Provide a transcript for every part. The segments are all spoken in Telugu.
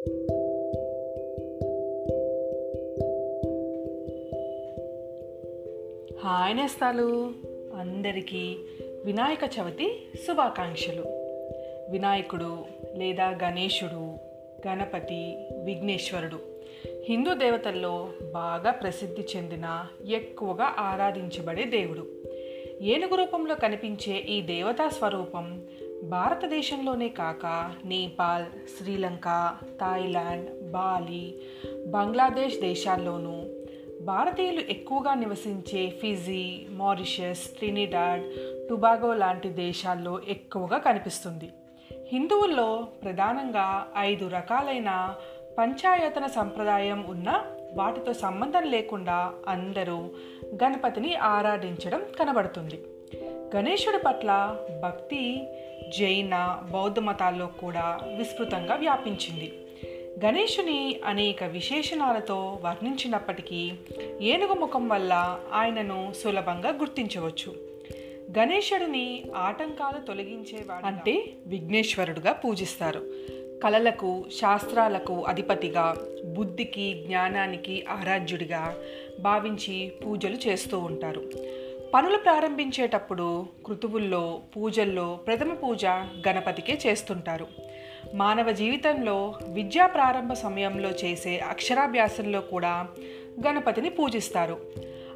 హాయ్ నేస్తాలు. అందరికీ వినాయక చవితి శుభాకాంక్షలు. వినాయకుడు లేదా గణేశుడు గణపతి విఘ్నేశ్వరుడు హిందూ దేవతల్లో బాగా ప్రసిద్ధి చెందిన ఎక్కువగా ఆరాధించబడే దేవుడు. ఏనుగు రూపంలో కనిపించే ఈ దేవతా స్వరూపం భారతదేశంలోనే కాక నేపాల్ శ్రీలంక థాయిలాండ్ బాలి బంగ్లాదేశ్ దేశాల్లోనూ భారతీయులు ఎక్కువగా నివసించే ఫిజీ మారిషస్ ట్రినిడాడ్ టుబాగో లాంటి దేశాల్లో ఎక్కువగా కనిపిస్తుంది. హిందువుల్లో ప్రధానంగా ఐదు రకాలైన పంచాయతన సంప్రదాయం ఉన్న వాటితో సంబంధం లేకుండా అందరూ గణపతిని ఆరాధించడం కనబడుతుంది. గణేశుడి పట్ల భక్తి జైన బౌద్ధ మతాల్లో కూడా విస్తృతంగా వ్యాపించింది. గణేశుని అనేక విశేషణాలతో వర్ణించినప్పటికీ ఏనుగు ముఖం వల్ల ఆయనను సులభంగా గుర్తించవచ్చు. గణేశుడిని ఆటంకాలు తొలగించేవాడు అంటే విఘ్నేశ్వరుడుగా పూజిస్తారు. కళలకు శాస్త్రాలకు అధిపతిగా బుద్ధికి జ్ఞానానికి ఆరాధ్యుడిగా భావించి పూజలు చేస్తూ ఉంటారు. పనులు ప్రారంభించేటప్పుడు కృతువుల్లో పూజల్లో ప్రథమ పూజ గణపతికే చేస్తుంటారు. మానవ జీవితంలో విద్యా ప్రారంభ సమయంలో చేసే అక్షరాభ్యాసంలో కూడా గణపతిని పూజిస్తారు.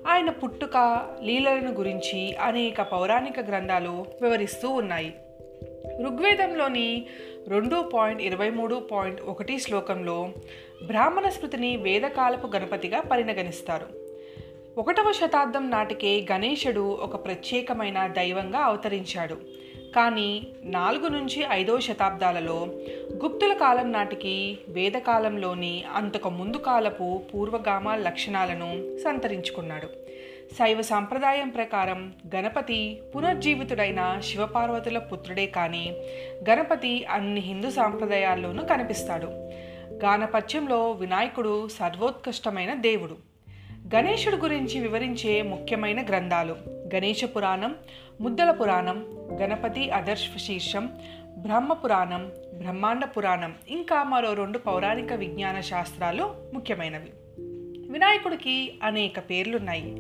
ఆయన పుట్టుక లీలలను గురించి అనేక పౌరాణిక గ్రంథాలు వివరిస్తూ ఉన్నాయి. ఋగ్వేదంలోని రెండు పాయింట్ ఇరవై మూడు పాయింట్ ఒకటి శ్లోకంలో బ్రాహ్మణ స్మృతిని వేదకాలపు గణపతిగా పరిగణిస్తారు ఒకటవ శతాబ్దం నాటికే గణేశుడు ఒక ప్రత్యేకమైన దైవంగా అవతరించాడు. కానీ నాలుగు నుంచి ఐదవ శతాబ్దాలలో గుప్తుల కాలం నాటికి వేదకాలంలోని అంతకు ముందు కాలపు పూర్వగామ లక్షణాలను సంతరించుకున్నాడు. శైవ సాంప్రదాయం ప్రకారం గణపతి పునర్జీవితుడైన శివపార్వతుల పుత్రుడే కానీ గణపతి అన్ని హిందూ సాంప్రదాయాల్లోనూ కనిపిస్తాడు. గానపత్యంలో వినాయకుడు సర్వోత్కృష్టమైన దేవుడు. గణేశుడు గురించి వివరించే ముఖ్యమైన గ్రంథాలు. గణేష పురాణం ముద్దల పురాణం గణపతి అదర్శ శీర్షం బ్రహ్మ పురాణం బ్రహ్మాండ పురాణం ఇంకా మరో రెండు పౌరాణిక విజ్ఞాన శాస్త్రాలు ముఖ్యమైనవి. వినాయకుడికి అనేక పేర్లున్నాయి.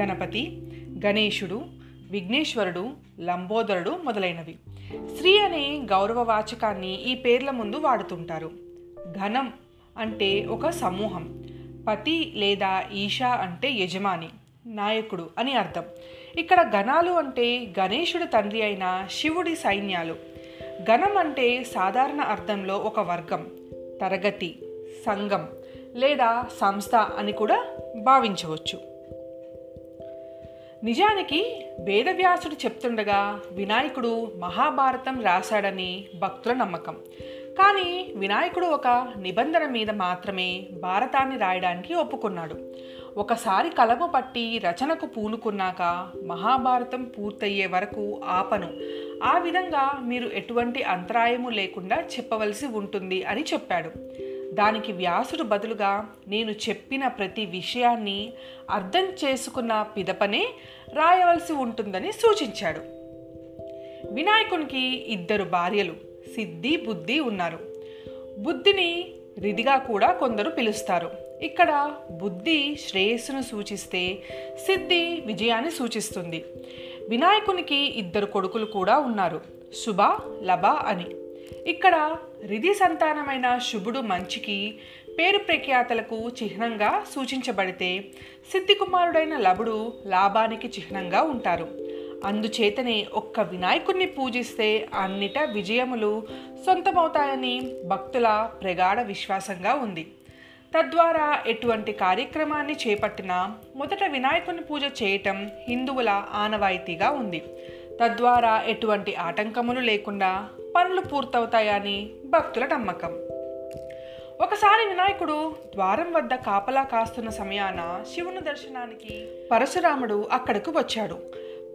గణపతి గణేశుడు విఘ్నేశ్వరుడు లంబోదరుడు మొదలైనవి. స్త్రీ అనే గౌరవవాచకాన్ని ఈ పేర్ల ముందు వాడుతుంటారు. ఘనం అంటే ఒక సమూహం. పతి లేదా ఈషా అంటే యజమాని నాయకుడు అని అర్థం. ఇక్కడ గణాలు అంటే గణేశుడి తండ్రి అయిన శివుడి సైన్యాలు. గణం అంటే సాధారణ అర్థంలో ఒక వర్గం తరగతి సంఘం లేదా సంస్థ అని కూడా భావించవచ్చు. నిజానికి వేదవ్యాసుడు చెప్తుండగా వినాయకుడు మహాభారతం రాశాడని భక్తుల నమ్మకం. కానీ వినాయకుడు ఒక నిబంధన మీద మాత్రమే భారతాన్ని రాయడానికి ఒప్పుకున్నాడు. ఒకసారి కలము పట్టి రచనకు పూనుకున్నాక మహాభారతం పూర్తయ్యే వరకు ఆపను. ఆ విధంగా మీరు ఎటువంటి అంతరాయము లేకుండా చెప్పవలసి ఉంటుంది అని చెప్పాడు. దానికి వ్యాసుడు బదులుగా నేను చెప్పిన ప్రతి విషయాన్ని అర్థం చేసుకున్న పిదపనే రాయవలసి ఉంటుందని సూచించాడు. వినాయకునికి ఇద్దరు భార్యలు. సిద్ధి బుద్ధి ఉన్నారు. బుద్ధిని రిదిగా కూడా కొందరు పిలుస్తారు. ఇక్కడ బుద్ధి శ్రేయస్సును సూచిస్తే సిద్ధి విజయాన్ని సూచిస్తుంది. వినాయకునికి ఇద్దరు కొడుకులు కూడా ఉన్నారు. శుభ లభ అని. ఇక్కడ రిధి సంతానమైన శుభుడు మంచికి పేరు ప్రఖ్యాతలకు చిహ్నంగా సూచించబడితే సిద్ధి కుమారుడైన లభుడు లాభానికి చిహ్నంగా ఉంటారు. అందుచేతనే ఒక్క వినాయకుణ్ణి పూజిస్తే అన్నిట విజయములు సొంతమవుతాయని భక్తుల ప్రగాఢ విశ్వాసంగా ఉంది. తద్వారా ఎటువంటి కార్యక్రమాన్ని చేపట్టినా మొదట వినాయకుని పూజ చేయటం హిందువుల ఆనవాయితీగా ఉంది. తద్వారా ఎటువంటి ఆటంకములు లేకుండా పనులు పూర్తవుతాయని భక్తుల నమ్మకం. ఒకసారి వినాయకుడు ద్వారం వద్ద కాపలా కాస్తున్న సమయాన శివుని దర్శనానికి పరశురాముడు అక్కడకు వచ్చాడు.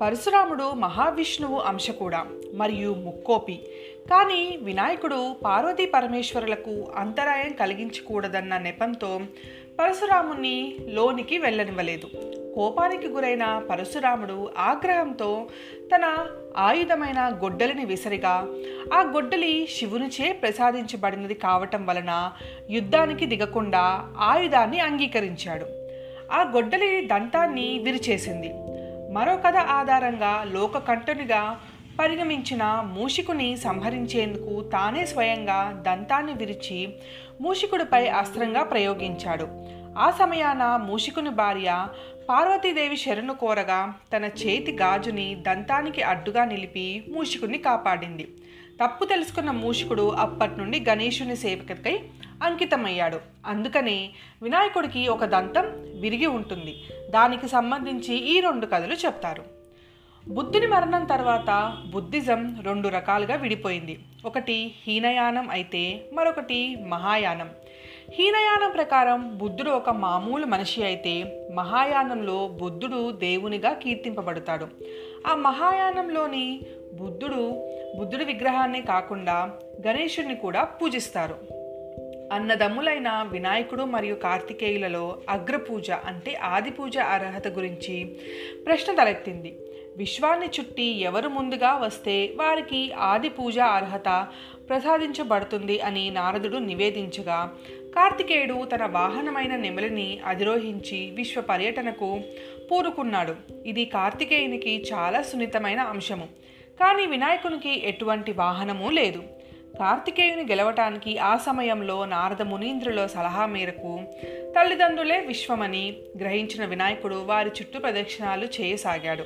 పరశురాముడు మహావిష్ణువు అంశ కూడా మరియు ముక్కోపి. కానీ వినాయకుడు పార్వతీ పరమేశ్వరులకు అంతరాయం కలిగించకూడదన్న నెపంతో పరశురాముని లోనికి వెళ్ళనివ్వలేదు. కోపానికి గురైన పరశురాముడు ఆగ్రహంతో తన ఆయుధమైన గొడ్డలిని విసరిగా ఆ గొడ్డలి శివునిచే ప్రసాదించబడినది కావటం వలన యుద్ధానికి దిగకుండా ఆయుధాన్ని అంగీకరించాడు. ఆ గొడ్డలి దంతాన్ని విరిచేసింది. మరో కథ ఆధారంగా లోకకంఠునిగా పరిగమించిన మూషికుని సంహరించేందుకు తానే స్వయంగా దంతాన్ని విరిచి మూషికుడిపై అస్త్రంగా ప్రయోగించాడు. ఆ సమయాన మూషికుని భార్య పార్వతీదేవి శరణు కోరగా తన చేతి గాజుని దంతానికి అడ్డుగా నిలిపి మూషికుని కాపాడింది. తప్పు తెలుసుకున్న మూషికుడు అప్పటి నుండి గణేశుని సేవకై అంకితమయ్యాడు. అందుకనే వినాయకుడికి ఒక దంతం విరిగి ఉంటుంది. దానికి సంబంధించి ఈ రెండు కథలు చెప్తారు. బుద్ధుని మరణం తర్వాత బుద్ధిజం రెండు రకాలుగా విడిపోయింది. ఒకటి హీనయానం అయితే మరొకటి మహాయానం. హీనయానం ప్రకారం బుద్ధుడు ఒక మామూలు మనిషి అయితే మహాయానంలో బుద్ధుడు దేవునిగా కీర్తింపబడతాడు. ఆ మహాయానంలోని బుద్ధుడు బుద్ధుడి విగ్రహాన్ని కాకుండా గణేశుడిని కూడా పూజిస్తారు. అన్నదమ్ములైన వినాయకుడు మరియు కార్తికేయులలో అగ్రపూజ అంటే ఆది పూజ అర్హత గురించి ప్రశ్న తలెత్తింది. విశ్వాన్ని చుట్టి ఎవరు ముందుగా వస్తే వారికి ఆది పూజ అర్హత ప్రసాదించబడుతుంది అని నారదుడు నివేదించగా కార్తికేయుడు తన వాహనమైన నెమలిని అధిరోహించి విశ్వ పర్యటనకు పూరుకున్నాడు ఇది కార్తికేయునికి చాలా సున్నితమైన అంశము. కానీ వినాయకునికి ఎటువంటి వాహనము లేదు. కార్తికేయుని గెలవటానికి ఆ సమయంలో నారద మునీంద్రుల సలహా మేరకు తల్లిదండ్రులే విశ్వమని గ్రహించిన వినాయకుడు వారి చుట్టూ ప్రదక్షిణాలు చేయసాగాడు.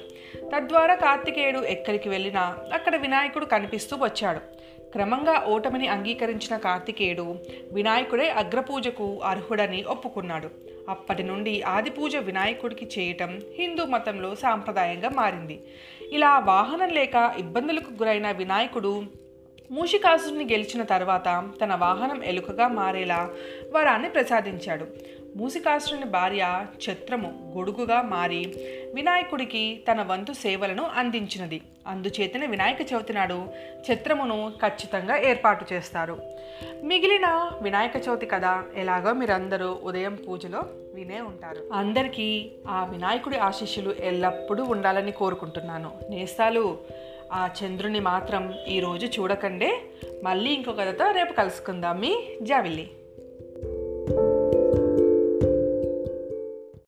తద్వారా కార్తికేయుడు ఎక్కడికి వెళ్ళినా అక్కడ వినాయకుడు కనిపిస్తూ వచ్చాడు. క్రమంగా ఓటమిని అంగీకరించిన కార్తికేయుడు వినాయకుడే అగ్రపూజకు అర్హుడని ఒప్పుకున్నాడు. అప్పటి నుండి ఆదిపూజ వినాయకుడికి చేయటం హిందూ మతంలో సాంప్రదాయంగా మారింది. ఇలా వాహనం లేక ఇబ్బందులకు గురైన వినాయకుడు మూషికాసుని గెలిచిన తర్వాత తన వాహనం ఎలుకగా మారేలా వరాన్ని ప్రసాదించాడు. మూసికాసుని భార్య ఛత్రము గొడుగుగా మారి వినాయకుడికి తన వంతు సేవలను అందించినది. అందుచేతనే వినాయక చవితి నాడు ఛత్రమును ఖచ్చితంగా ఏర్పాటు చేస్తారు. మిగిలిన వినాయక చవితి కథ ఎలాగో మీరందరూ ఉదయం పూజలో వినే ఉంటారు. అందరికీ ఆ వినాయకుడి ఆశీస్సులు ఎల్లప్పుడూ ఉండాలని కోరుకుంటున్నాను. నేస్తాలు ఆ చంద్రుని మాత్రం ఈరోజు చూడకండే. మళ్ళీ ఇంకో కథతో రేపు కలుసుకుందాం. మీ జావిల్లి.